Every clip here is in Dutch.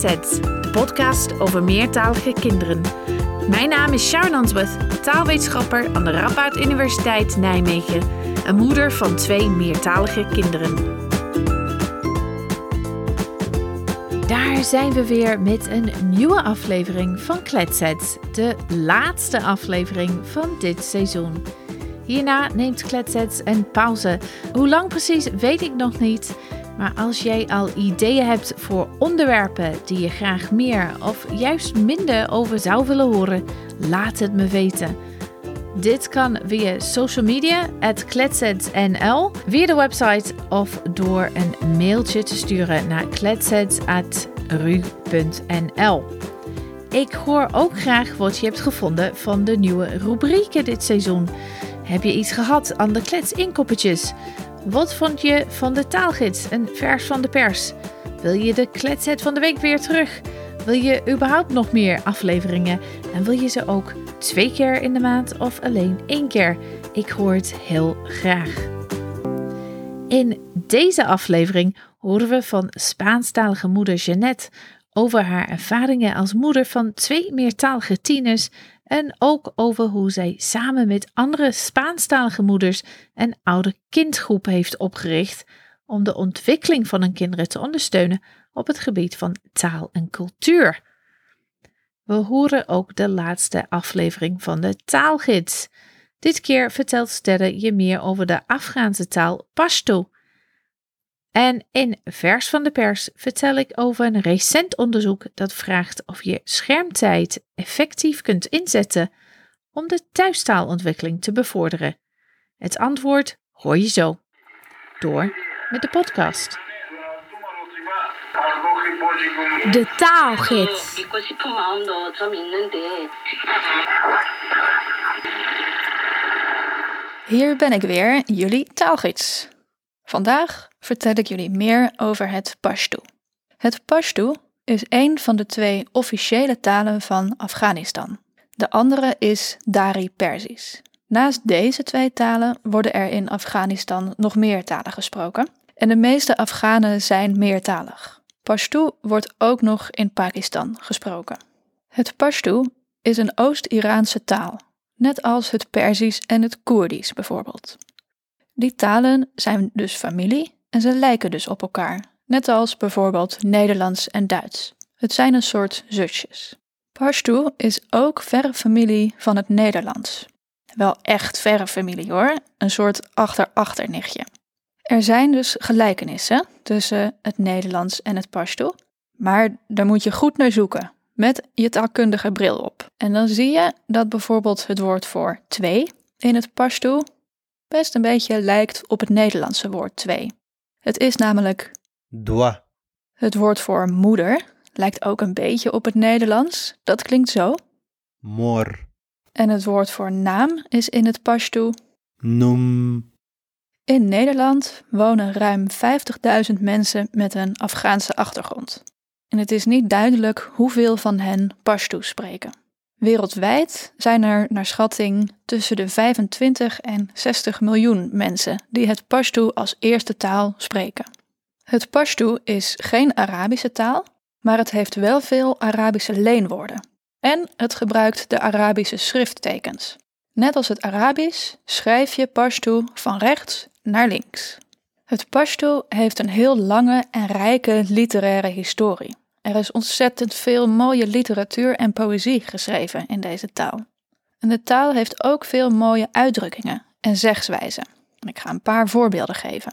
De podcast over meertalige kinderen. Mijn naam is Sharon Answorth, taalwetenschapper aan de Radboud Universiteit Nijmegen en moeder van twee meertalige kinderen. Daar zijn we weer met een nieuwe aflevering van Kletsets, de laatste aflevering van dit seizoen. Hierna neemt Kletsets een pauze. Hoe lang precies weet ik nog niet. Maar als jij al ideeën hebt voor onderwerpen die je graag meer of juist minder over zou willen horen, laat het me weten. Dit kan via social media, at via de website of door een mailtje te sturen naar kletsets.ru.nl. Ik hoor ook graag wat je hebt gevonden van de nieuwe rubrieken dit seizoen. Heb je iets gehad aan de kletsinkoppetjes? Wat vond je van de taalgids, een vers van de pers? Wil je de kletset van de week weer terug? Wil je überhaupt nog meer afleveringen? En wil je ze ook twee keer in de maand of alleen één keer? Ik hoor het heel graag. In deze aflevering horen we van Spaanstalige moeder Jeannette over haar ervaringen als moeder van twee meertalige tieners en ook over hoe zij samen met andere Spaanstalige moeders een oude kindgroep heeft opgericht om de ontwikkeling van hun kinderen te ondersteunen op het gebied van taal en cultuur. We horen ook de laatste aflevering van de taalgids. Dit keer vertelt Sterre je meer over de Afghaanse taal Pashto en in Vers van de Pers vertel ik over een recent onderzoek dat vraagt of je schermtijd effectief kunt inzetten om de thuistaalontwikkeling te bevorderen. Het antwoord hoor je zo. Door met de podcast. De taalgids. Hier ben ik weer, jullie taalgids. Vandaag vertel ik jullie meer over het Pashto. Het Pashto is een van de twee officiële talen van Afghanistan. De andere is Dari-Persisch. Naast deze twee talen worden er in Afghanistan nog meer talen gesproken. En de meeste Afghanen zijn meertalig. Pashto wordt ook nog in Pakistan gesproken. Het Pashto is een Oost-Iraanse taal, net als het Perzisch en het Koerdisch bijvoorbeeld. Die talen zijn dus familie en ze lijken dus op elkaar, net als bijvoorbeeld Nederlands en Duits. Het zijn een soort zusjes. Pashto is ook verre familie van het Nederlands. Wel echt verre familie hoor, een soort achter-achternichtje. Er zijn dus gelijkenissen tussen het Nederlands en het Pashto, maar daar moet je goed naar zoeken, met je taalkundige bril op. En dan zie je dat bijvoorbeeld het woord voor twee in het Pashto best een beetje lijkt op het Nederlandse woord twee. Het is namelijk Dwa. Het woord voor moeder lijkt ook een beetje op het Nederlands. Dat klinkt zo. Mor. En het woord voor naam is in het Pashto. Num. In Nederland wonen ruim 50.000 mensen met een Afghaanse achtergrond. En het is niet duidelijk hoeveel van hen Pashto spreken. Wereldwijd zijn er naar schatting tussen de 25 en 60 miljoen mensen die het Pashto als eerste taal spreken. Het Pashto is geen Arabische taal, maar het heeft wel veel Arabische leenwoorden. En het gebruikt de Arabische schrifttekens. Net als het Arabisch schrijf je Pashto van rechts naar links. Het Pashto heeft een heel lange en rijke literaire historie. Er is ontzettend veel mooie literatuur en poëzie geschreven in deze taal. En de taal heeft ook veel mooie uitdrukkingen en zegswijzen. Ik ga een paar voorbeelden geven.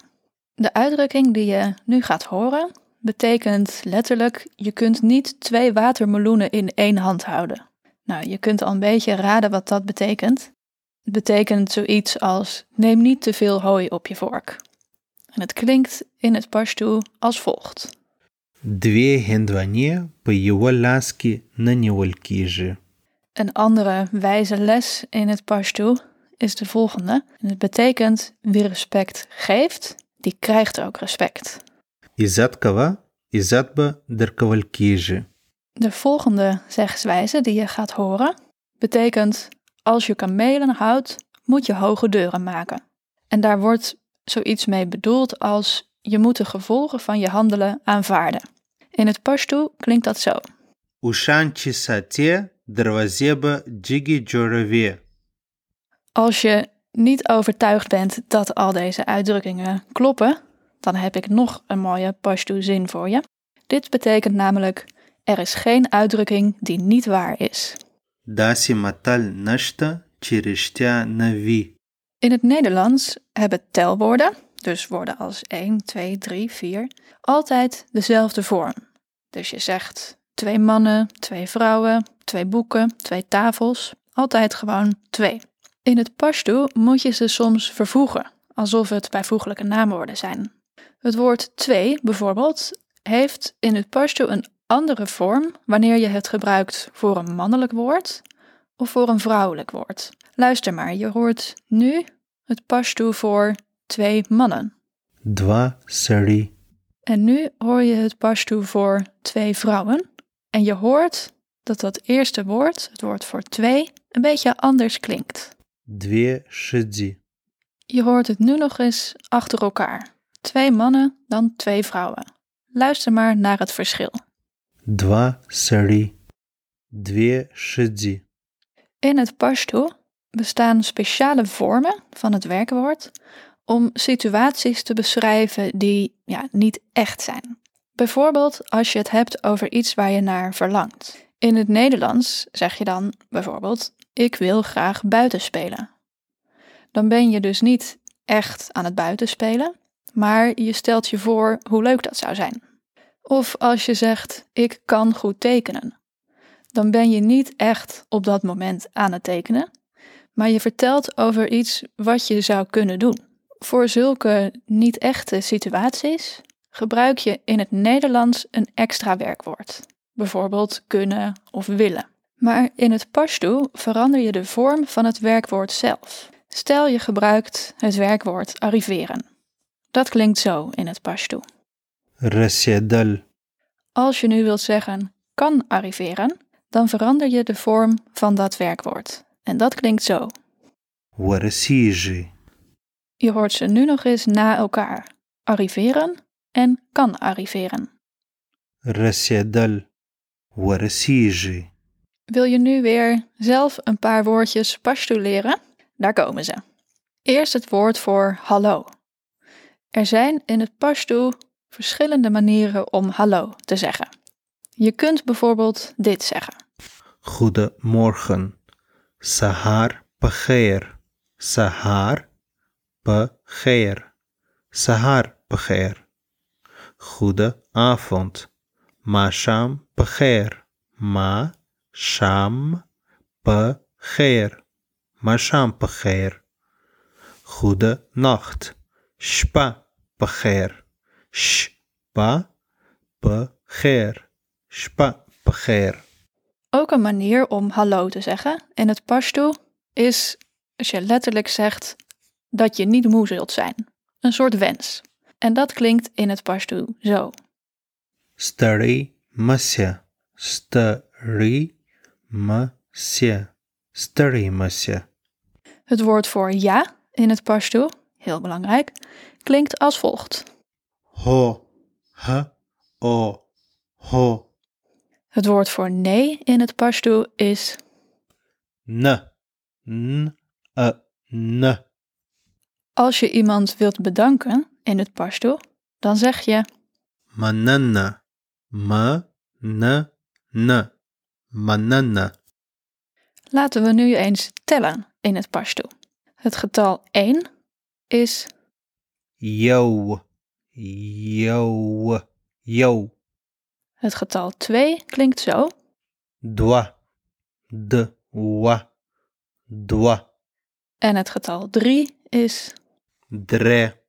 De uitdrukking die je nu gaat horen betekent letterlijk: je kunt niet twee watermeloenen in één hand houden. Nou, je kunt al een beetje raden wat dat betekent. Het betekent zoiets als: neem niet te veel hooi op je vork. En het klinkt in het Pashto als volgt. دوې هندوانې په یوه لاس کې Een andere wijze les in het Pashto is de volgende. Het betekent wie respect geeft, die krijgt ook respect. Izat kawa, izat be. De volgende zegswijze die je gaat horen betekent als je kamelen houdt, moet je hoge deuren maken. En daar wordt zoiets mee bedoeld als je moet de gevolgen van je handelen aanvaarden. In het Pashto klinkt dat zo. Als je niet overtuigd bent dat al deze uitdrukkingen kloppen, dan heb ik nog een mooie Pashto-zin voor je. Dit betekent namelijk: er is geen uitdrukking die niet waar is. Matal navi. In het Nederlands hebben telwoorden, dus woorden als 1, 2, 3, 4, altijd dezelfde vorm. Dus je zegt twee mannen, twee vrouwen, twee boeken, twee tafels, altijd gewoon twee. In het Pashto moet je ze soms vervoegen, alsof het bijvoeglijke naamwoorden zijn. Het woord twee bijvoorbeeld heeft in het Pashto een andere vorm wanneer je het gebruikt voor een mannelijk woord of voor een vrouwelijk woord. Luister maar, je hoort nu het Pashto voor twee mannen. Dwa seri. En nu hoor je het Pashto voor twee vrouwen. En je hoort dat dat eerste woord, het woord voor twee, een beetje anders klinkt. Dwie shidzi. Je hoort het nu nog eens achter elkaar. Twee mannen, dan twee vrouwen. Luister maar naar het verschil. Dwa seri. Dwie shidzi. In het Pashto bestaan speciale vormen van het werkwoord om situaties te beschrijven die ja, niet echt zijn. Bijvoorbeeld als je het hebt over iets waar je naar verlangt. In het Nederlands zeg je dan bijvoorbeeld: Ik wil graag buiten spelen. Dan ben je dus niet echt aan het buiten spelen, maar je stelt je voor hoe leuk dat zou zijn. Of als je zegt: Ik kan goed tekenen. Dan ben je niet echt op dat moment aan het tekenen, maar je vertelt over iets wat je zou kunnen doen. Voor zulke niet-echte situaties gebruik je in het Nederlands een extra werkwoord, bijvoorbeeld kunnen of willen. Maar in het Pashto verander je de vorm van het werkwoord zelf. Stel je gebruikt het werkwoord arriveren. Dat klinkt zo in het Pashto. Resiedel. Als je nu wilt zeggen kan arriveren, dan verander je de vorm van dat werkwoord. En dat klinkt zo. Waresiji. Je hoort ze nu nog eens na elkaar. Arriveren en kan arriveren. Resedal je? Wil je nu weer zelf een paar woordjes Pashto leren? Daar komen ze. Eerst het woord voor hallo. Er zijn in het Pashto verschillende manieren om hallo te zeggen. Je kunt bijvoorbeeld dit zeggen. Goedemorgen. Sahar pageer. Sahar Pacheer. Sahar Pacheer. Goedenavond. Masham Pacheer. Ma Sham Pacheer. Masham Pacheer. Goede nacht. Shpa Pacheer. Shpa Pacheer. Shpa Pacheer. Ook een manier om hallo te zeggen in het Pashto is als je letterlijk zegt dat je niet moe zult zijn. Een soort wens. En dat klinkt in het Pashto zo. Stari masya, stari masya, stari masya. Het woord voor ja in het Pashto, heel belangrijk, klinkt als volgt. Ho, ha, o, ho. Het woord voor nee in het Pashto is. Ne, n, a, e, ne. Als je iemand wilt bedanken in het Pashto, dan zeg je Manana, manana, manana. Laten we nu eens tellen in het Pashto. Het getal 1 is yo, yo, yo. Het getal 2 klinkt zo. Dwa, de, wa, dwa. En het getal 3 is dre,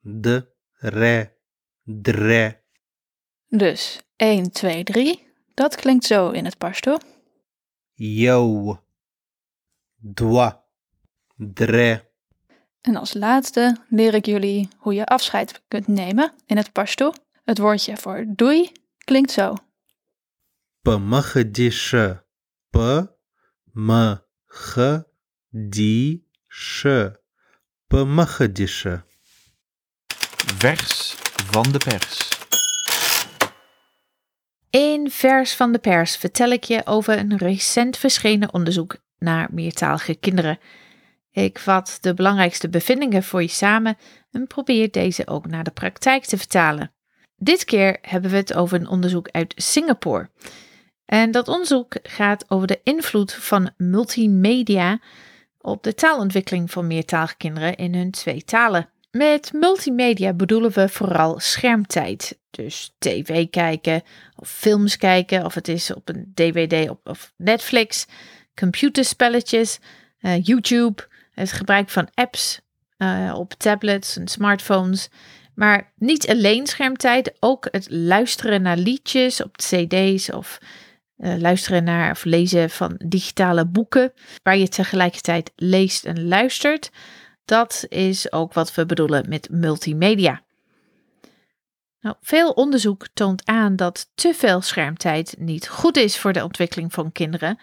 de, re, dre. Dus 1, 2, 3. Dat klinkt zo in het pashto. Yo, dwa, dre. En als laatste leer ik jullie hoe je afscheid kunt nemen in het pashto. Het woordje voor doei klinkt zo. Pemagdische. Pemagdische. په Vers van de pers. In Vers van de pers vertel ik je over een recent verschenen onderzoek naar meertalige kinderen. Ik vat de belangrijkste bevindingen voor je samen en probeer deze ook naar de praktijk te vertalen. Dit keer hebben we het over een onderzoek uit Singapore. En dat onderzoek gaat over de invloed van multimedia op de taalontwikkeling van meertalige kinderen in hun twee talen. Met multimedia bedoelen we vooral schermtijd. Dus tv kijken of films kijken, of het is op een DVD op, of Netflix, computerspelletjes, uh, YouTube, het gebruik van apps uh, op tablets en smartphones. Maar niet alleen schermtijd, ook het luisteren naar liedjes op cd's of uh, luisteren naar of lezen van digitale boeken, waar je tegelijkertijd leest en luistert. Dat is ook wat we bedoelen met multimedia. Nou, veel onderzoek toont aan dat te veel schermtijd niet goed is voor de ontwikkeling van kinderen.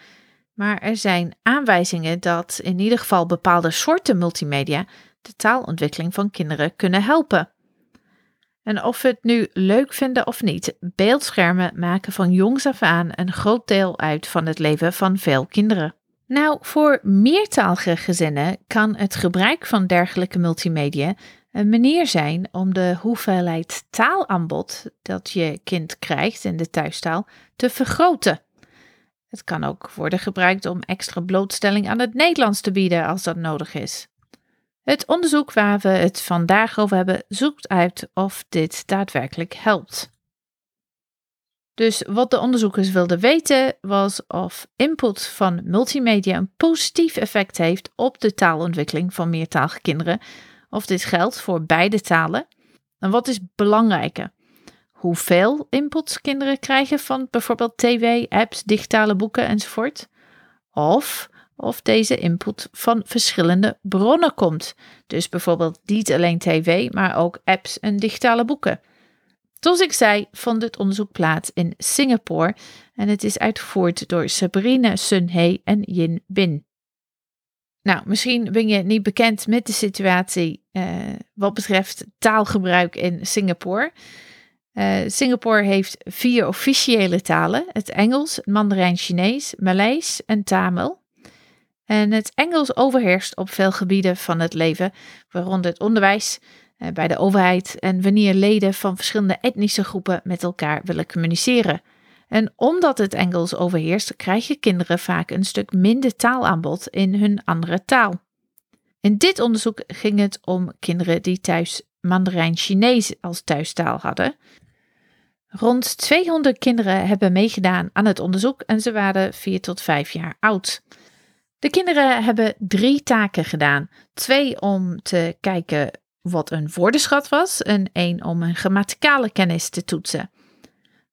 Maar er zijn aanwijzingen dat in ieder geval bepaalde soorten multimedia de taalontwikkeling van kinderen kunnen helpen. En of we het nu leuk vinden of niet, beeldschermen maken van jongs af aan een groot deel uit van het leven van veel kinderen. Nou, voor meertalige gezinnen kan het gebruik van dergelijke multimedia een manier zijn om de hoeveelheid taalaanbod dat je kind krijgt in de thuistaal te vergroten. Het kan ook worden gebruikt om extra blootstelling aan het Nederlands te bieden als dat nodig is. Het onderzoek waar we het vandaag over hebben zoekt uit of dit daadwerkelijk helpt. Dus wat de onderzoekers wilden weten was of input van multimedia een positief effect heeft op de taalontwikkeling van meertalige kinderen, of dit geldt voor beide talen. En wat is belangrijker? Hoeveel inputs kinderen krijgen van bijvoorbeeld tv, apps, digitale boeken enzovoort? Of of deze input van verschillende bronnen komt. Dus bijvoorbeeld niet alleen tv, maar ook apps en digitale boeken. Zoals ik zei, vond het onderzoek plaats in Singapore en het is uitgevoerd door Sabrina Sunhei en Yin Bin. Nou, misschien ben je niet bekend met de situatie uh, wat betreft taalgebruik in Singapore. Uh, Singapore heeft vier officiële talen: het Engels, het Mandarijn Chinees, Maleis en Tamil. En het Engels overheerst op veel gebieden van het leven, waaronder het onderwijs, eh, bij de overheid en wanneer leden van verschillende etnische groepen met elkaar willen communiceren. En omdat het Engels overheerst, krijgen kinderen vaak een stuk minder taalaanbod in hun andere taal. In dit onderzoek ging het om kinderen die thuis Mandarijn Chinees als thuistaal hadden. Rond 200 kinderen hebben meegedaan aan het onderzoek en ze waren 4 tot 5 jaar oud. De kinderen hebben drie taken gedaan. Twee om te kijken wat een woordenschat was en één om een grammaticale kennis te toetsen.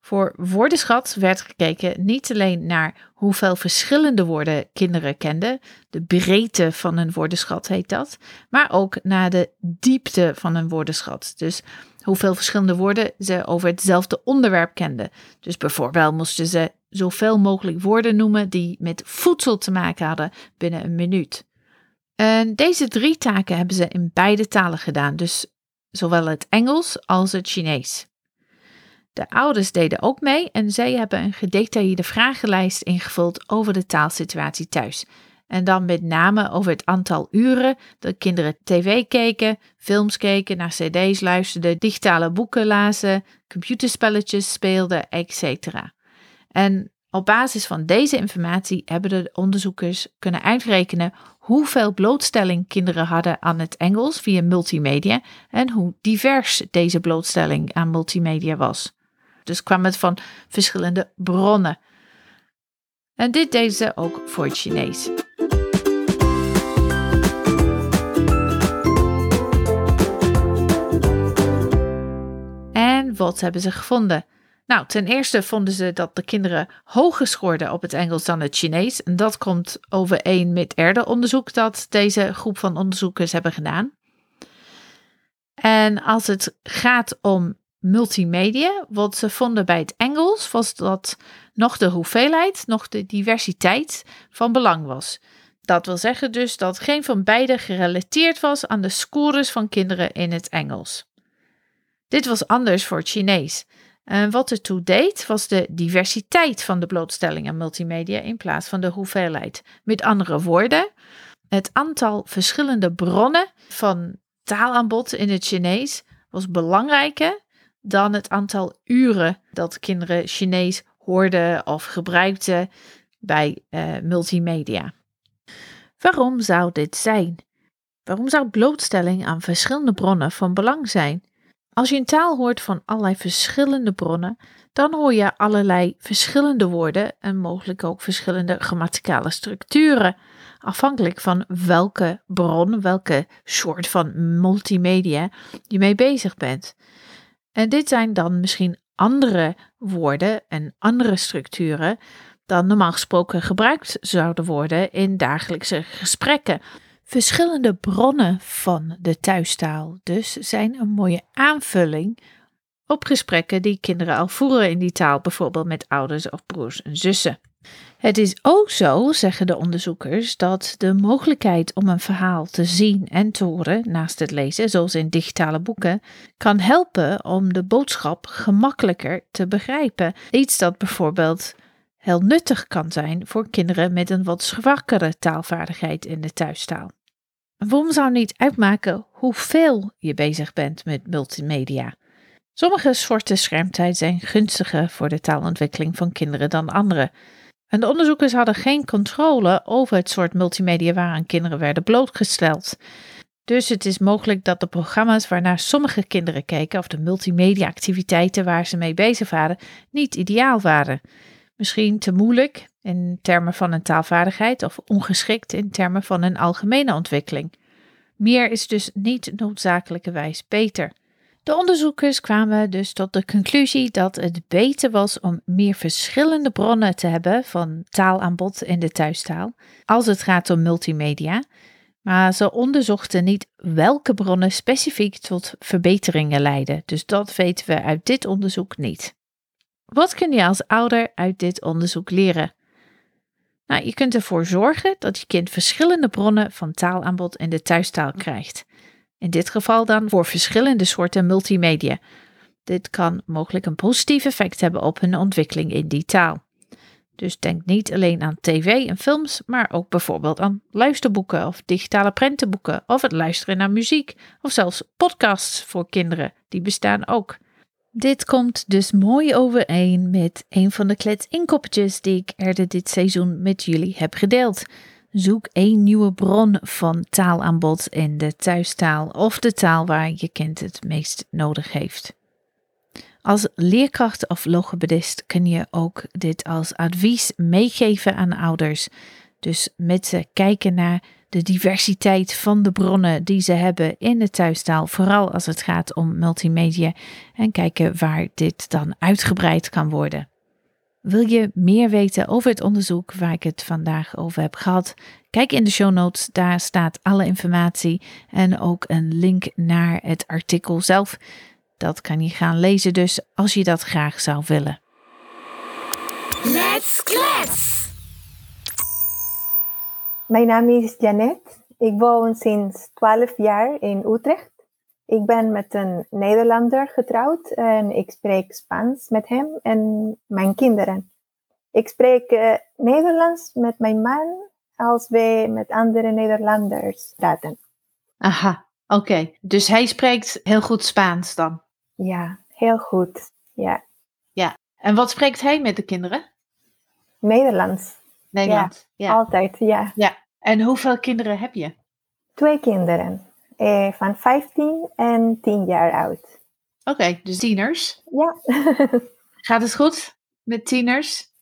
Voor woordenschat werd gekeken niet alleen naar hoeveel verschillende woorden kinderen kenden, de breedte van een woordenschat heet dat, maar ook naar de diepte van een woordenschat. Dus hoeveel verschillende woorden ze over hetzelfde onderwerp kenden. Dus bijvoorbeeld moesten ze zoveel mogelijk woorden noemen die met voedsel te maken hadden binnen een minuut. En deze drie taken hebben ze in beide talen gedaan, dus zowel het Engels als het Chinees. De ouders deden ook mee en zij hebben een gedetailleerde vragenlijst ingevuld over de taalsituatie thuis. En dan met name over het aantal uren dat kinderen tv keken, films keken, naar cd's luisterden, digitale boeken lazen, computerspelletjes speelden, etc. En op basis van deze informatie hebben de onderzoekers kunnen uitrekenen hoeveel blootstelling kinderen hadden aan het Engels via multimedia en hoe divers deze blootstelling aan multimedia was. Dus kwam het van verschillende bronnen. En dit deden ze ook voor het Chinees. Wat hebben ze gevonden? Nou, ten eerste vonden ze dat de kinderen hoger scoorden op het Engels dan het Chinees. En dat komt overeen met eerder onderzoek dat deze groep van onderzoekers hebben gedaan. En als het gaat om multimedia, wat ze vonden bij het Engels, was dat nog de hoeveelheid, nog de diversiteit van belang was. Dat wil zeggen dus dat geen van beide gerelateerd was aan de scores van kinderen in het Engels. Dit was anders voor het Chinees. En wat ertoe deed, was de diversiteit van de blootstelling aan multimedia in plaats van de hoeveelheid. Met andere woorden, het aantal verschillende bronnen van taalaanbod in het Chinees was belangrijker dan het aantal uren dat kinderen Chinees hoorden of gebruikten bij uh, multimedia. Waarom zou dit zijn? Waarom zou blootstelling aan verschillende bronnen van belang zijn? Als je een taal hoort van allerlei verschillende bronnen, dan hoor je allerlei verschillende woorden en mogelijk ook verschillende grammaticale structuren, afhankelijk van welke bron, welke soort van multimedia je mee bezig bent. En dit zijn dan misschien andere woorden en andere structuren dan normaal gesproken gebruikt zouden worden in dagelijkse gesprekken. Verschillende bronnen van de thuistaal dus zijn een mooie aanvulling op gesprekken die kinderen al voeren in die taal, bijvoorbeeld met ouders of broers en zussen. Het is ook zo, zeggen de onderzoekers, dat de mogelijkheid om een verhaal te zien en te horen naast het lezen, zoals in digitale boeken, kan helpen om de boodschap gemakkelijker te begrijpen. Iets dat bijvoorbeeld heel nuttig kan zijn voor kinderen met een wat zwakkere taalvaardigheid in de thuistaal. waarom zou niet uitmaken hoeveel je bezig bent met multimedia? Sommige soorten schermtijd zijn gunstiger voor de taalontwikkeling van kinderen dan andere. En de onderzoekers hadden geen controle over het soort multimedia waaraan kinderen werden blootgesteld. Dus het is mogelijk dat de programma's waarnaar sommige kinderen keken of de multimedia-activiteiten waar ze mee bezig waren niet ideaal waren. Misschien te moeilijk in termen van een taalvaardigheid of ongeschikt in termen van een algemene ontwikkeling. Meer is dus niet noodzakelijkerwijs beter. De onderzoekers kwamen dus tot de conclusie dat het beter was om meer verschillende bronnen te hebben van taalaanbod in de thuistaal, als het gaat om multimedia. Maar ze onderzochten niet welke bronnen specifiek tot verbeteringen leiden, dus dat weten we uit dit onderzoek niet. Wat kun je als ouder uit dit onderzoek leren? Nou, je kunt ervoor zorgen dat je kind verschillende bronnen van taalaanbod in de thuistaal krijgt. In dit geval dan voor verschillende soorten multimedia. Dit kan mogelijk een positief effect hebben op hun ontwikkeling in die taal. Dus denk niet alleen aan tv en films, maar ook bijvoorbeeld aan luisterboeken of digitale prentenboeken of het luisteren naar muziek of zelfs podcasts voor kinderen. Die bestaan ook. Dit komt dus mooi overeen met een van de kletsinkoppetjes die ik eerder dit seizoen met jullie heb gedeeld. Zoek één nieuwe bron van taalaanbod in de thuistaal of de taal waar je kind het meest nodig heeft. Als leerkracht of logopedist kun je ook dit als advies meegeven aan ouders. Dus met ze kijken naar de diversiteit van de bronnen die ze hebben in de thuistaal, vooral als het gaat om multimedia, en kijken waar dit dan uitgebreid kan worden. Wil je meer weten over het onderzoek waar ik het vandaag over heb gehad? Kijk in de show notes, daar staat alle informatie en ook een link naar het artikel zelf. Dat kan je gaan lezen dus als je dat graag zou willen. Let's klets! Mijn naam is Janet. Ik woon sinds 12 jaar in Utrecht. Ik ben met een Nederlander getrouwd en ik spreek Spaans met hem en mijn kinderen. Ik spreek uh, Nederlands met mijn man als we met andere Nederlanders praten. Aha, oké. Dus hij spreekt heel goed Spaans dan? Ja, heel goed. Ja. Ja. En wat spreekt hij met de kinderen? Nederlands. Nederlands. Ja, altijd, ja. Ja. En hoeveel kinderen heb je? Twee kinderen eh, van 15 en 10 jaar oud. Oké, dus tieners. Ja. gaat het goed met tieners?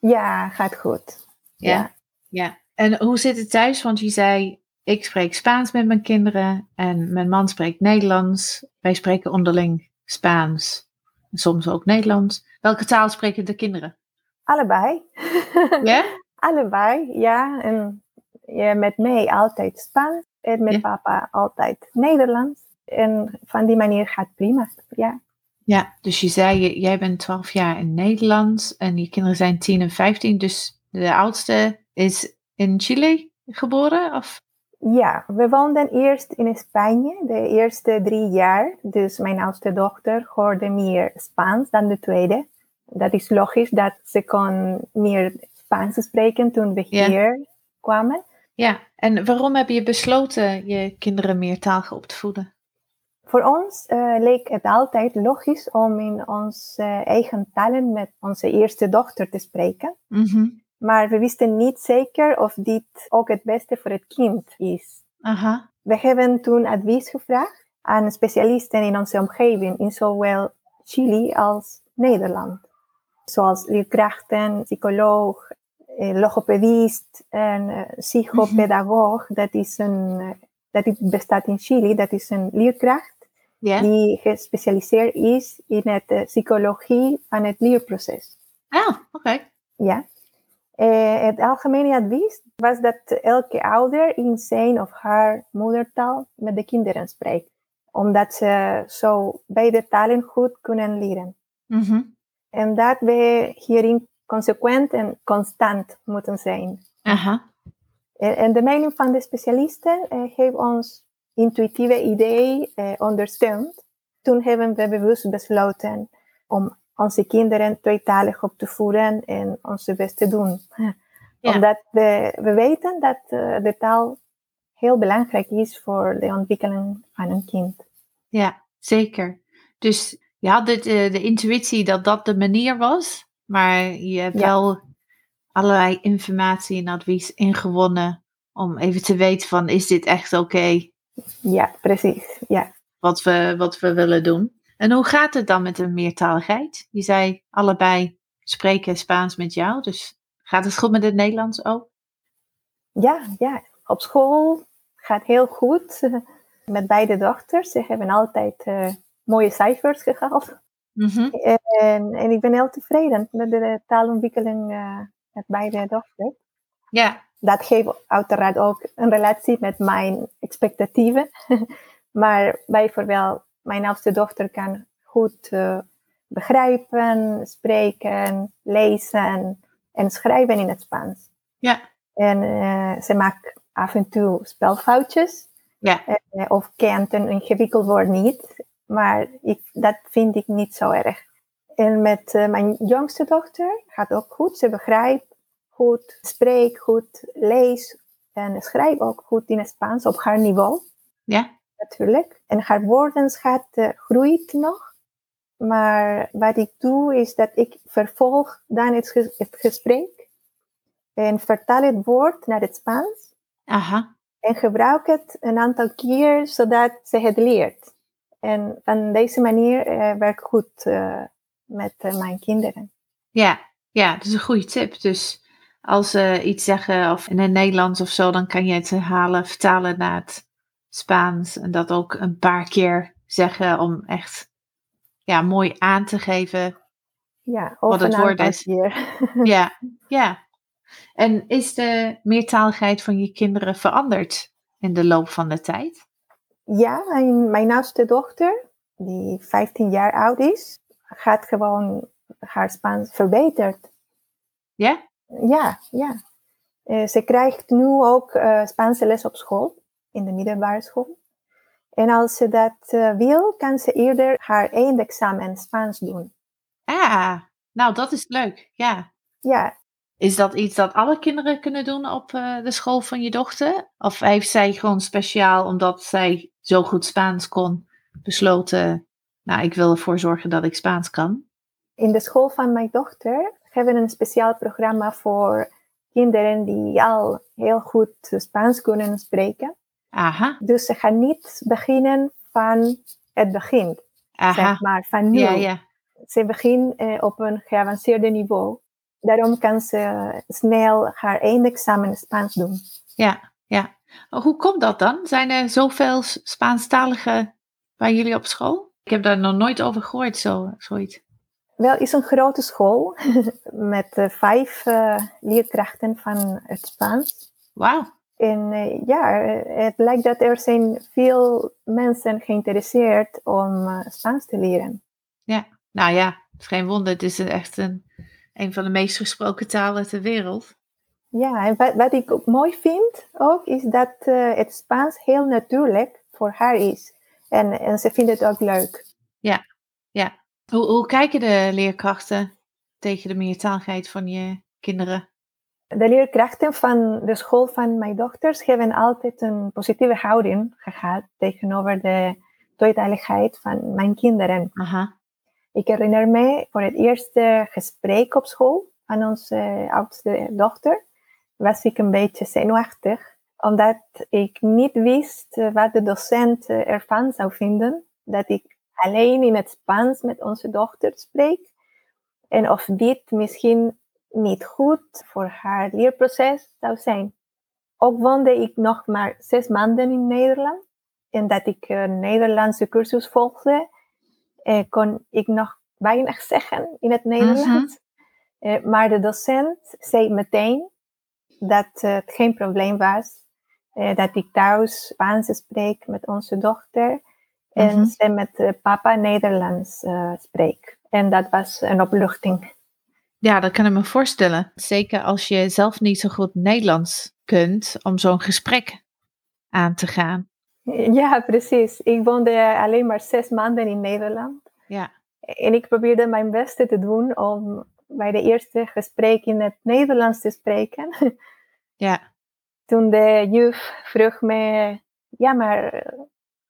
Ja, gaat goed. Ja. ja. ja. En hoe zit het thuis? Want je zei, ik spreek Spaans met mijn kinderen en mijn man spreekt Nederlands. Wij spreken onderling Spaans, soms ook Nederlands. Welke taal spreken de kinderen? Allebei. Ja? Allebei, ja. En ja, met mij altijd Spaans en met papa altijd Nederlands. En van die manier gaat prima, ja. Ja, dus je zei, jij bent 12 jaar in Nederland en je kinderen zijn 10 en 15. Dus de oudste is in Chile geboren? Of? Ja, we woonden eerst in Spanje de eerste drie jaar. Dus mijn oudste dochter hoorde meer Spaans dan de tweede. Dat is logisch dat ze kon meer Spaans spreken toen we Ja. hier kwamen. Ja, en waarom heb je besloten je kinderen meertalig op te voeden? Voor ons eh, leek het altijd logisch om in onze eigen talen met onze eerste dochter te spreken. Mhm. Maar we wisten niet zeker of dit ook het beste voor het kind is. Aha. We hebben toen advies gevraagd aan specialisten in onze omgeving, in zowel Chili als Nederland. Zoals leerkrachten, psycholoog, eh, logopedist en eh, psychopedagoog. Dat, is een, eh, dat bestaat in Chili, dat is een leerkracht Ja. die gespecialiseerd is in het eh, psychologie van het leerproces. Ah, oké. Ja. Eh, het algemene advies was dat elke ouder in zijn of haar moedertaal met de kinderen spreekt, omdat ze zo beide talen goed kunnen leren. Mhm. En dat we hierin consequent en constant moeten zijn. Aha. En, de mening van de specialisten eh, heeft ons intuïtieve idee eh, ondersteund. Toen hebben we bewust besloten om onze kinderen tweetalig op te voeden en onze best te doen. Ja. Omdat we, we weten dat eh, de taal heel belangrijk is voor de ontwikkeling van een kind. Ja, zeker. Dus je had het, eh, de intuïtie dat dat de manier was, maar je hebt Ja. wel allerlei informatie en advies ingewonnen om even te weten van is dit echt oké Ja, precies. Ja. wat, we, wat we willen doen. En hoe gaat het dan met de meertaligheid? Je zei allebei spreken Spaans met jou, dus gaat het goed met het Nederlands ook? Ja, ja, op school gaat heel goed met beide dochters. Ze hebben altijd eh, mooie cijfers gehaald. Mhm. En, en ik ben heel tevreden met de taalontwikkeling eh, met beide dochters. Ja, Dat geeft uiteraard ook een relatie met mijn expectatieven. maar bijvoorbeeld, mijn oudste dochter kan goed eh, begrijpen, spreken, lezen en schrijven in het Spaans. ja, En eh, ze maakt af en toe spelfoutjes. ja. of kent een ingewikkeld woord niet. Maar ik, dat vind ik niet zo erg. En met eh, mijn jongste dochter gaat ook goed. Ze begrijpt goed, spreekt goed, leest en schrijft ook goed in het Spaans op haar niveau ja. natuurlijk. En haar woordenschat eh, groeit nog. Maar wat ik doe is dat ik vervolg dan het, ges- het gesprek en vertaal het woord naar het Spaans Aha. en gebruik het een aantal keer zodat ze het leert. En van deze manier eh, werkt goed eh, met eh, mijn kinderen. Ja, ja, dat is een goede tip. Dus als ze iets zeggen of in het Nederlands of zo, dan kan je het halen, vertalen naar het Spaans en dat ook een paar keer zeggen om echt ja, mooi aan te geven. Ja, Wat het woord is. keer. Ja, ja. En is de meertaligheid van je kinderen veranderd in de loop van de tijd? Ja, mijn, mijn oudste dochter, die 15 jaar oud is, gaat gewoon haar Spaans verbeterd. Ja? Ja, ja. Eh, ze krijgt nu ook eh, Spaanse les op school, in de middelbare school. En als ze dat eh, wil, kan ze eerder haar eindexamen Spaans doen. Ah, nou dat is leuk. Ja. Ja, Is dat iets dat alle kinderen kunnen doen op eh, de school van je dochter? Of heeft zij gewoon speciaal, omdat zij zo goed Spaans kon, besloten, nou ik wil ervoor zorgen dat ik Spaans kan? in de school van mijn dochter hebben we een speciaal programma voor kinderen die al heel goed Spaans kunnen spreken. Aha, Dus ze gaan niet beginnen van het begin, aha. zeg maar, van nu. Ja, ja. Ze begint eh, op een geavanceerde niveau. Daarom kan ze snel haar eindexamen Spaans doen. Ja, ja. Hoe komt dat dan? Zijn er zoveel Spaanstaligen bij jullie op school? Ik heb daar nog nooit over gehoord, zo, zoiets. Wel, is een grote school met eh, vijf eh, leerkrachten van het Spaans. Wauw. En eh, ja, het lijkt dat er zijn veel mensen geïnteresseerd om Spaans te leren. Nou ja, het is geen wonder. Het is echt een, een van de meest gesproken talen ter wereld. Ja, en wat, wat ik ook mooi vind ook, is dat eh, het Spaans heel natuurlijk voor haar is. En, en ze vindt het ook leuk. Hoe, hoe kijken de leerkrachten tegen de meertaligheid van je kinderen? De leerkrachten van de school van mijn dochters hebben altijd een positieve houding gehad tegenover de tweetaligheid van mijn kinderen. Aha. Ik herinner me voor het eerste gesprek op school van onze oudste dochter, was ik een beetje zenuwachtig, omdat ik niet wist eh, wat de docent eh, ervan zou vinden dat ik alleen in het Spaans met onze dochter spreek en of dit misschien niet goed voor haar leerproces zou zijn. Ook woonde ik nog maar zes maanden in Nederland en dat ik een Nederlandse cursus volgde, eh, kon ik nog weinig zeggen in het Nederlands. Eh, maar de docent zei meteen dat het geen probleem was, eh, dat ik thuis Spaans spreek met onze dochter en Mhm. ze met papa Nederlands spreek. En dat was een opluchting. Ja, dat kan ik me voorstellen. Zeker als je zelf niet zo goed Nederlands kunt om zo'n gesprek aan te gaan. Ja, precies. Ik woonde alleen maar zes maanden in Nederland. Ja. En ik probeerde mijn beste te doen om bij de eerste gesprek in het Nederlands te spreken. Ja. Toen de juf vroeg me, ja, maar eh,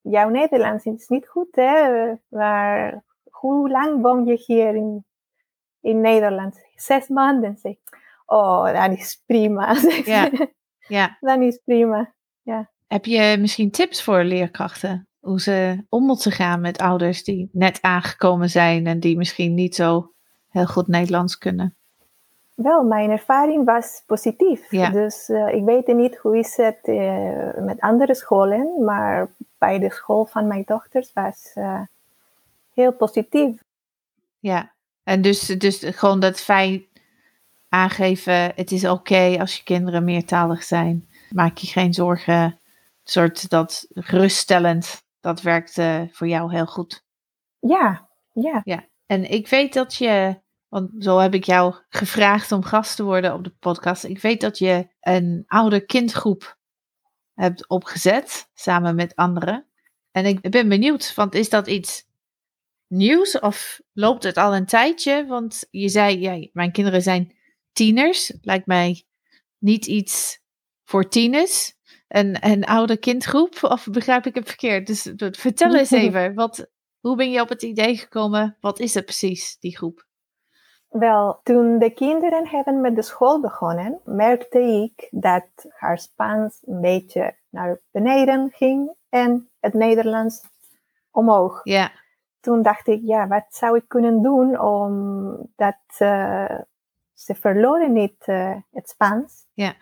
jouw Nederlands is niet goed, hè? Maar hoe lang woon je hier in, in Nederland? Zes maanden, zeg. Oh, dat is prima. Ja. Ja. Dat is prima. Heb je misschien tips voor leerkrachten? Hoe ze om moeten gaan met ouders die net aangekomen zijn en die misschien niet zo heel goed Nederlands kunnen? Wel, mijn ervaring was positief. Ja. Dus eh, ik weet niet hoe is het eh, met andere scholen, maar bij de school van mijn dochters was eh, heel positief. Ja. En dus, dus gewoon dat feit aangeven, het is oké als je kinderen meertalig zijn. Maak je geen zorgen. Een soort dat geruststellend, dat werkt voor jou heel goed. Ja, ja. En ik weet dat je, want zo heb ik jou gevraagd om gast te worden op de podcast. Ik weet dat je een oude kindgroep hebt opgezet, samen met anderen. En ik ben benieuwd, want is dat iets nieuws of loopt het al een tijdje? Want je zei, ja, mijn kinderen zijn tieners. Lijkt mij niet iets voor tieners. Een, een oude kindgroep, of begrijp ik het verkeerd? Dus dat- vertel eens even, wat, hoe ben je op het idee gekomen? Wat is het precies, die groep? Wel, toen de kinderen hebben met de school begonnen, merkte ik dat haar Spaans een beetje naar beneden ging en het Nederlands omhoog. Ja, toen dacht ik, ja, wat zou ik kunnen doen om dat eh, ze verloren niet eh, het Spaans. Ja.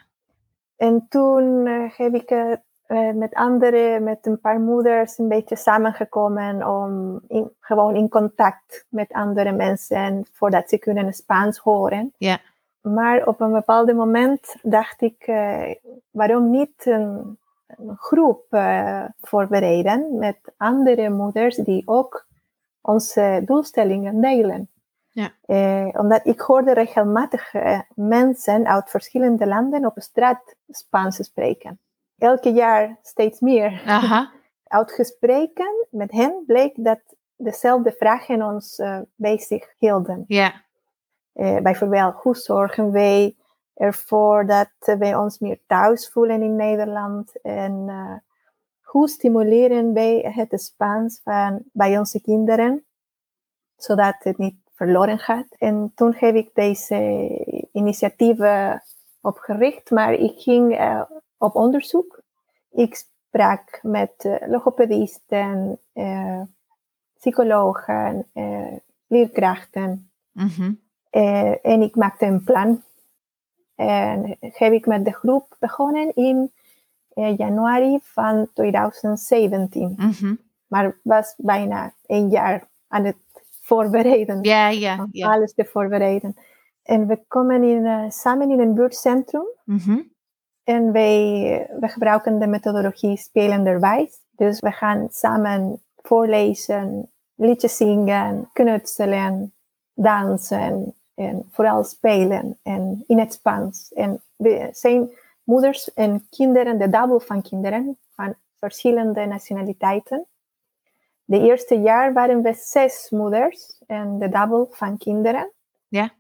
En toen eh, heb ik eh, met anderen, met een paar moeders, een beetje samengekomen om in, gewoon in contact met andere mensen voordat ze kunnen Spaans horen. Ja. Maar op een bepaald moment dacht ik, eh, waarom niet een, een groep voorbereiden met andere moeders die ook onze doelstellingen delen. Ja. Eh, omdat ik hoorde regelmatig eh, mensen uit verschillende landen op straat Spaans spreken. Elke jaar steeds meer. aha, Uit gesprekken met hen bleek dat dezelfde vragen ons eh, bezig hielden. ja, Eh, bijvoorbeeld, hoe zorgen wij ervoor dat wij ons meer thuis voelen in Nederland? En hoe stimuleren wij het Spaans van, bij onze kinderen, zodat het niet verloren gaat? En toen heb ik deze initiatieven opgericht, maar ik ging eh, op onderzoek. Ik sprak met eh, logopedisten, eh, psychologen, leerkrachten. mhm, en ik maakte een plan. En heb ik met de groep begonnen in januari van 2017. mhm. Maar was bijna een jaar aan het voorbereiden. Ja, ja. Alles te voorbereiden. En we komen in, eh, samen in een buurtcentrum. mhm, En wij, we gebruiken de methodologie spelenderwijs. Dus we gaan samen voorlezen, liedjes zingen, knutselen, dansen, En vooral spelen en in het Spaans. En we zijn moeders en kinderen, de dubbel van kinderen van verschillende nationaliteiten. De eerste jaar waren we zes moeders en de dubbel van kinderen. Ja.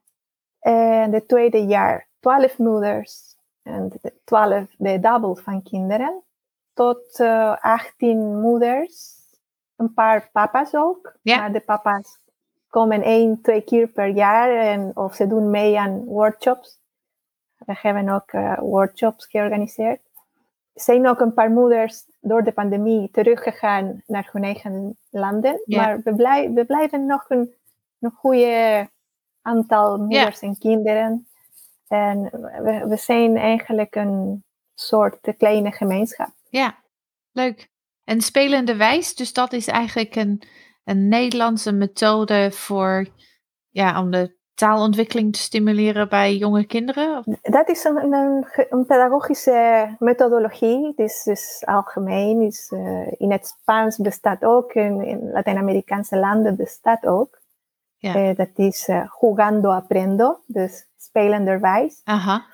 En de tweede jaar twaalf moeders en twaalf de dubbel van kinderen. Tot uh, 18 moeders. Een paar papa's ook. Ja. Maar de papa's komen één, twee keer per jaar en of ze doen mee aan workshops. We hebben ook uh, workshops georganiseerd. Er zijn ook een paar moeders door de pandemie teruggegaan naar hun eigen landen. Maar we, blij, we blijven nog een, een goede aantal moeders en kinderen. En we, we zijn eigenlijk een soort kleine gemeenschap. Ja, leuk. En spelende wijs, dus dat is eigenlijk een, een Nederlandse methode voor, ja, om de taalontwikkeling te stimuleren bij jonge kinderen? Dat is een, een, pedagogische methodologie, dus, dus algemeen. Is, eh, in het Spaans bestaat ook, in, in Latijns-Amerikaanse landen bestaat ook. Ja. Eh, dat is eh, jugando aprendo, dus spelenderwijs. Aha,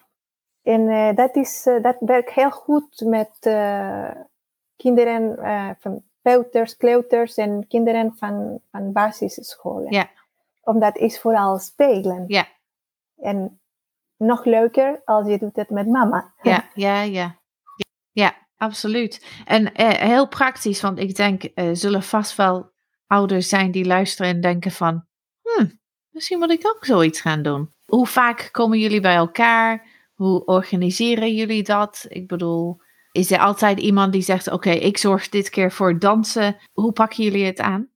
En dat, is, dat werkt heel goed met kinderen van peuters, kleuters en kinderen van, van basisscholen. Ja. Omdat is vooral spelen. Ja. En nog leuker als je doet het met mama. ja, ja, ja. Ja, absoluut. En eh, heel praktisch, want ik denk, eh zullen vast wel ouders zijn die luisteren en denken van, hmm, misschien moet ik ook zoiets gaan doen. Hoe vaak komen jullie bij elkaar? Hoe organiseren jullie dat? Ik bedoel, is er altijd iemand die zegt, oké, ik zorg dit keer voor dansen. Hoe pakken jullie het aan?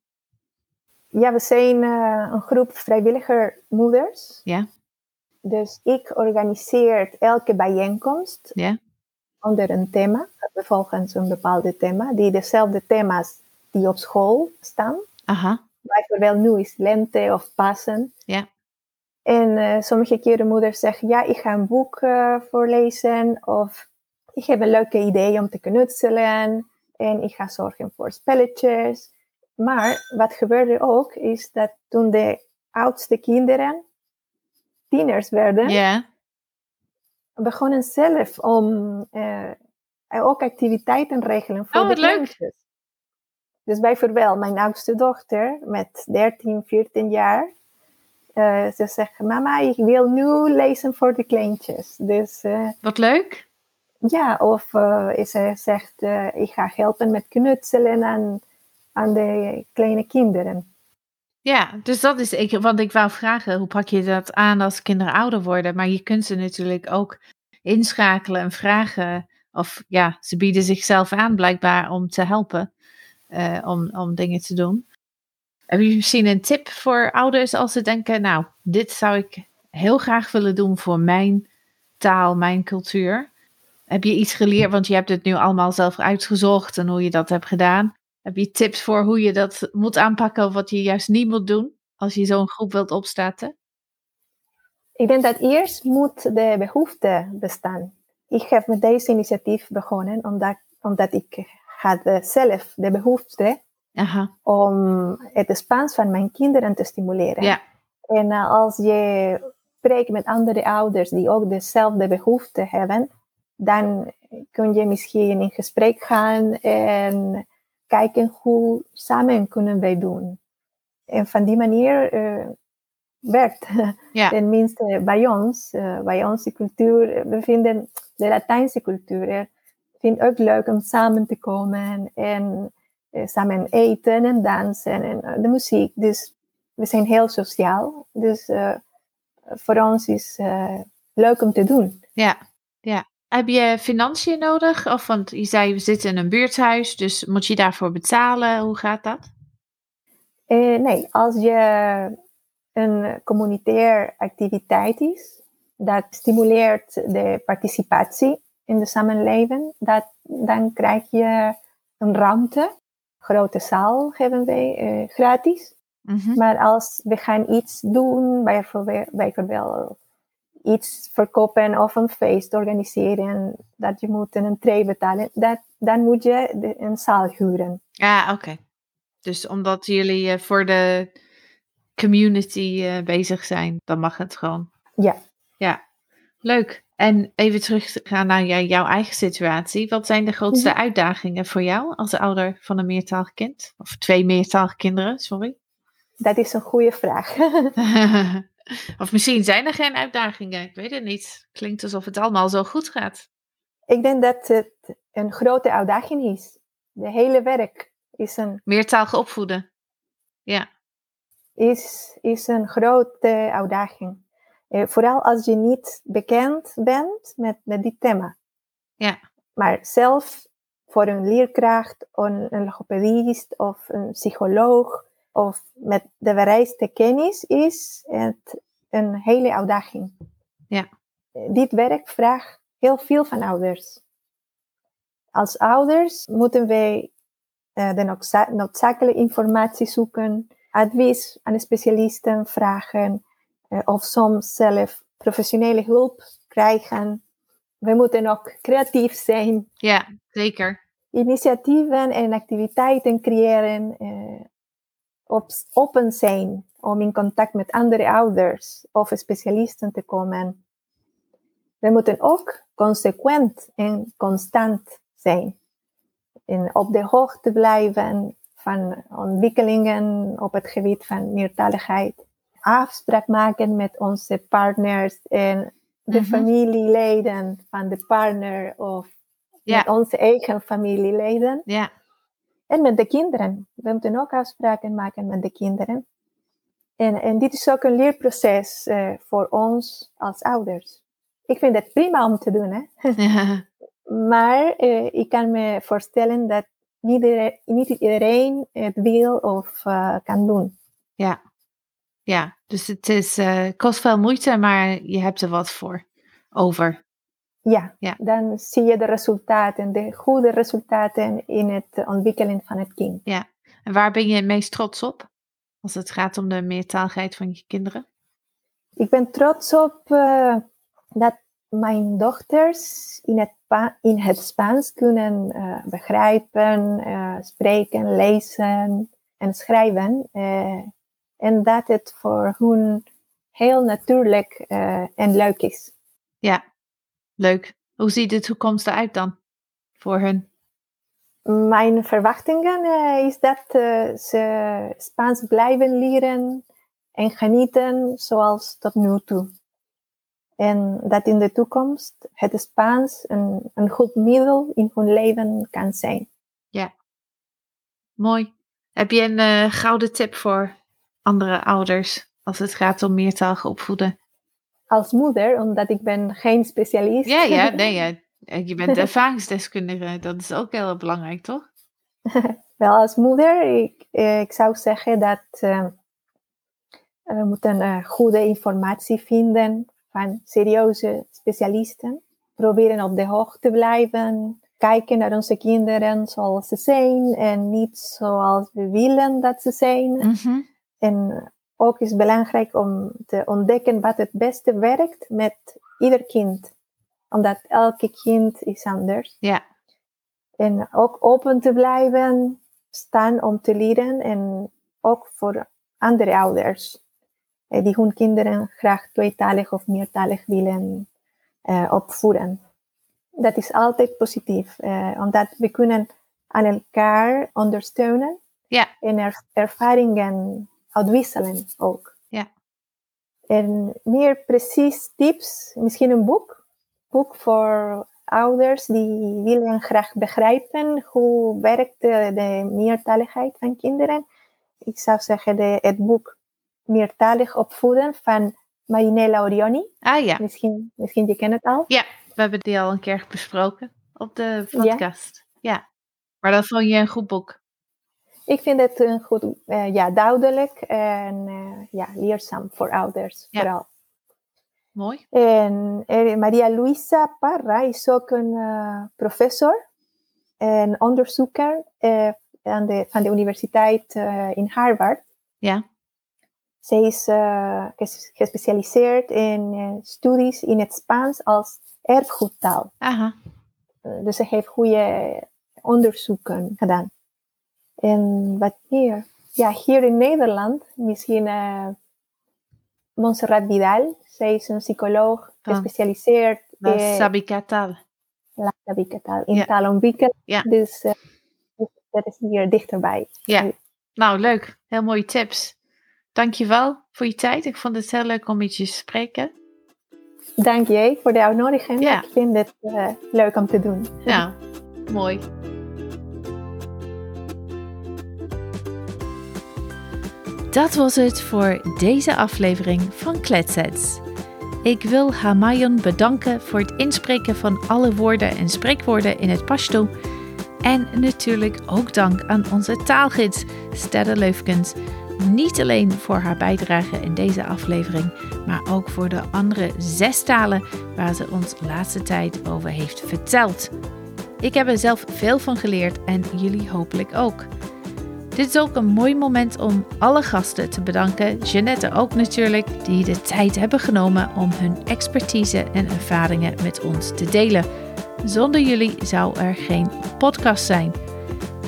Ja, we zijn eh, een groep vrijwilliger moeders. Ja. Dus ik organiseer elke bijeenkomst Ja. onder een thema, volgens een bepaald thema, die dezelfde thema's die op school staan. Aha, Bijvoorbeeld nu is lente of Pasen. Ja. En eh, sommige keren moeders zeggen, ja, ik ga een boek eh, voorlezen of ik heb een leuke idee om te knutselen en ik ga zorgen voor spelletjes. Maar wat gebeurde ook, is dat toen de oudste kinderen tieners werden, ja, begonnen zelf om eh, ook activiteiten regelen voor Oh, de kleintjes. Dus bijvoorbeeld mijn oudste dochter met 13, 14 jaar. eh, ze zegt, mama, ik wil nu lezen voor de kleintjes. Dus eh, wat leuk. ja, of ze zegt, ik ga helpen met knutselen aan, aan de kleine kinderen. Ja, dus dat is, ik, want ik wou vragen, hoe pak je dat aan als kinderen ouder worden? Maar je kunt ze natuurlijk ook inschakelen en vragen. Of ja, ze bieden zichzelf aan blijkbaar om te helpen, eh, om, om dingen te doen. Heb je misschien een tip voor ouders als ze denken, nou, dit zou ik heel graag willen doen voor mijn taal, mijn cultuur? Heb je iets geleerd, want je hebt het nu allemaal zelf uitgezocht en hoe je dat hebt gedaan. Heb je tips voor hoe je dat moet aanpakken of wat je juist niet moet doen als je zo'n groep wilt opstarten? Ik denk dat eerst moet de behoefte bestaan. Ik heb met deze initiatief begonnen omdat, omdat ik had eh, zelf de behoefte Aha, om het Spaans van mijn kinderen te stimuleren. ja, En eh, als je spreekt met andere ouders die ook dezelfde behoefte hebben, dan kun je misschien in gesprek gaan en kijken hoe samen kunnen wij doen. En van die manier eh, werkt ja, tenminste bij ons, eh, bij onze cultuur, we vinden de Latijnse cultuur, eh, vindt ook leuk om samen te komen en eh, samen eten en dansen en eh, de muziek. Dus we zijn heel sociaal. Dus eh, voor ons is eh leuk om te doen. ja. Heb je financiën nodig? Of want je zei we zitten in een buurthuis, dus moet je daarvoor betalen? Hoe gaat dat? Eh, nee, als je een communautair activiteit is, dat stimuleert de participatie in de samenleving, dat, dan krijg je een ruimte. Grote zaal hebben wij eh, gratis. Mhm. Maar als we gaan iets doen, bijvoorbeeld, bijvoorbeeld iets verkopen of een feest organiseren, dat je moet een tree betalen, dat, dan moet je een zaal huren. Ja, oké. Dus omdat jullie eh, voor de community eh, bezig zijn, dan mag het gewoon. Ja. Ja, leuk. En even terug te gaan naar jou- jouw eigen situatie. Wat zijn de grootste Mhm. uitdagingen voor jou als ouder van een meertalig kind? Of twee meertalige kinderen, sorry. Dat is een goede vraag. of misschien zijn er geen uitdagingen, ik weet het niet. Klinkt alsof het allemaal zo goed gaat. ik denk dat het een grote uitdaging is. De hele werk is een, Meertalig opvoeden. Ja, is, is een grote uitdaging. Eh, vooral als je niet bekend bent met, met dit thema. Ja. Maar zelf voor een leerkracht, een, een logopedist of een psycholoog of met de vereiste kennis is het een hele uitdaging. Ja. Eh, Dit werk vraagt heel veel van ouders. Als ouders moeten wij eh, de noodza- noodzakelijke informatie zoeken, advies aan specialisten vragen eh, of soms zelf professionele hulp krijgen. We moeten ook creatief zijn, ja zeker. initiatieven en activiteiten creëren, op, open zijn om in contact met andere ouders of specialisten te komen. We moeten ook consequent en constant zijn. En op de hoogte blijven van ontwikkelingen op het gebied van meertaligheid. Afspraak maken met onze partners en de Mhm. familieleden van de partner of Ja. met onze eigen familieleden. Ja, En met de kinderen. We moeten ook afspraken maken met de kinderen. En, en dit is ook een leerproces eh, voor ons als ouders. Ik vind het prima om te doen, hè? maar eh, ik kan me voorstellen dat niet iedereen, niet iedereen het wil of eh, kan doen. ja. Ja, dus het is, kost veel moeite, maar je hebt er wat voor over. Ja, Ja. dan zie je de resultaten, de goede resultaten in het ontwikkelen van het kind. En waar ben je het meest trots op? Als het gaat om de meertaligheid van je kinderen? Ik ben trots op eh, dat mijn dochters in het, in het Spaans kunnen eh, begrijpen, eh, spreken, lezen en schrijven. en dat het voor hun heel natuurlijk en leuk is. Ja, leuk. Hoe ziet de toekomst eruit dan voor hun? Mijn verwachtingen eh, is dat eh, ze Spaans blijven leren en genieten zoals tot nu toe. En dat in de toekomst het Spaans een, een goed middel in hun leven kan zijn. Mooi. Heb je een eh, gouden tip voor andere ouders als het gaat om meertalig opvoeden? Als moeder, omdat ik ben geen specialist. Ja, ja, nee, ja. Je bent ervaringsdeskundige. Dat is ook heel belangrijk, toch? Wel als moeder, ik, eh, ik zou zeggen dat eh, we moeten eh, goede informatie vinden van serieuze specialisten. Proberen op de hoogte te blijven. Kijken naar onze kinderen zoals ze zijn en niet zoals we willen dat ze zijn. Mhm. En ook is belangrijk om te ontdekken wat het beste werkt met ieder kind. Omdat elke kind is anders. Ja, En ook open te blijven, staan om te leren en ook voor andere ouders eh, die hun kinderen graag tweetalig of meertalig willen eh, opvoeden. Dat is altijd positief, eh, omdat we kunnen aan elkaar ondersteunen Ja. en er- ervaringen uitwisselen ook. Ja. En meer precies tips, misschien een boek, boek voor ouders die willen graag begrijpen hoe werkt de, de meertaligheid van kinderen. Ik zou zeggen de, het boek Meertalig opvoeden van Marinella Orioni. ah ja. Misschien, misschien je kent het al. We hebben die al een keer besproken op de podcast. Ja. Maar dat vond je een goed boek. Ik vind het een goed, eh, ja, duidelijk en eh, ja, leerzaam voor ouders Ja. vooral. Mooi. En eh, Maria Luisa Parra is ook een professor en onderzoeker aan de, van de universiteit in Harvard. Ja. Zij is ges- gespecialiseerd in studies in het Spaans als erfgoedtaal. Aha. Dus ze heeft goede onderzoeken gedaan. En wat meer? ja, hier in Nederland misschien uh, Montserrat Vidal. Zij is een psycholoog gespecialiseerd La in Sabicatal. La in Ja. Dus uh, dat is hier dichterbij. Ja, nou leuk. Heel mooie tips. Dankjewel voor je tijd. Ik vond het heel leuk om met je te spreken. Dank je voor de uitnodiging. Ik vind het uh, leuk om te doen. Ja, mooi. Dat was het voor deze aflevering van Kletsets. Ik wil Hamayon bedanken voor het inspreken van alle woorden en spreekwoorden in het Pashto. En natuurlijk ook dank aan onze taalgids Stella Leufkens. Niet alleen voor haar bijdrage in deze aflevering, maar ook voor de andere zes talen waar ze ons laatste tijd over heeft verteld. Ik heb er zelf veel van geleerd en jullie hopelijk ook. Dit is ook een mooi moment om alle gasten te bedanken, Jeannette ook natuurlijk, die de tijd hebben genomen om hun expertise en ervaringen met ons te delen. Zonder jullie zou er geen podcast zijn.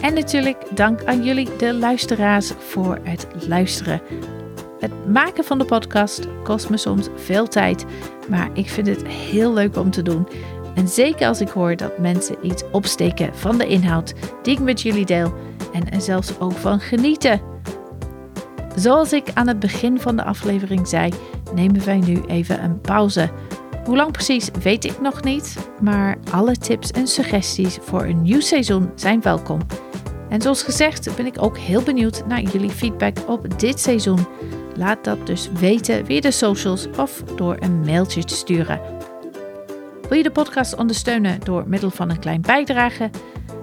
En natuurlijk dank aan jullie, de luisteraars, voor het luisteren. Het maken van de podcast kost me soms veel tijd, maar ik vind het heel leuk om te doen. En zeker als ik hoor dat mensen iets opsteken van de inhoud die ik met jullie deel en er zelfs ook van genieten. Zoals ik aan het begin van de aflevering zei, nemen wij nu even een pauze. Hoe lang precies weet ik nog niet, maar alle tips en suggesties voor een nieuw seizoen zijn welkom. En zoals gezegd ben ik ook heel benieuwd naar jullie feedback op dit seizoen. Laat dat dus weten via de socials of door een mailtje te sturen. Wil je de podcast ondersteunen door middel van een klein bijdrage?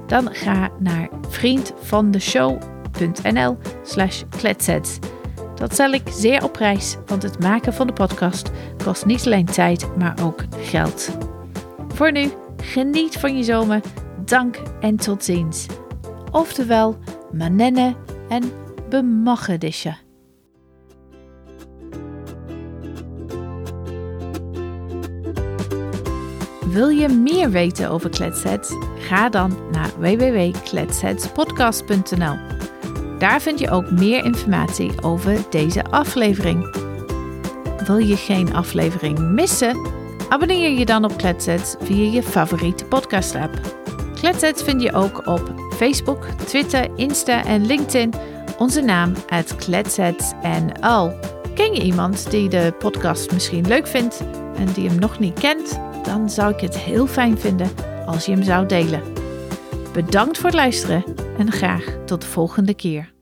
Dan ga naar vriendvandeshow.nl slash kletsets. Dat stel ik zeer op prijs, want het maken van de podcast kost niet alleen tijd, maar ook geld. Voor nu, geniet van je zomer, dank en tot ziens. Oftewel, manenne en bemagedisje. Wil je meer weten over Kletsets? Ga dan naar www.kletsetspodcast.nl. Daar vind je ook meer informatie over deze aflevering. Wil je geen aflevering missen? Abonneer je dan op Kletsets via je favoriete podcast app. Kletsets vind je ook op Facebook, Twitter, Insta en LinkedIn. Onze naam uit Kletsets en al. Ken je iemand die de podcast misschien leuk vindt en die hem nog niet kent? Dan zou ik het heel fijn vinden als je hem zou delen. Bedankt voor het luisteren en graag tot de volgende keer.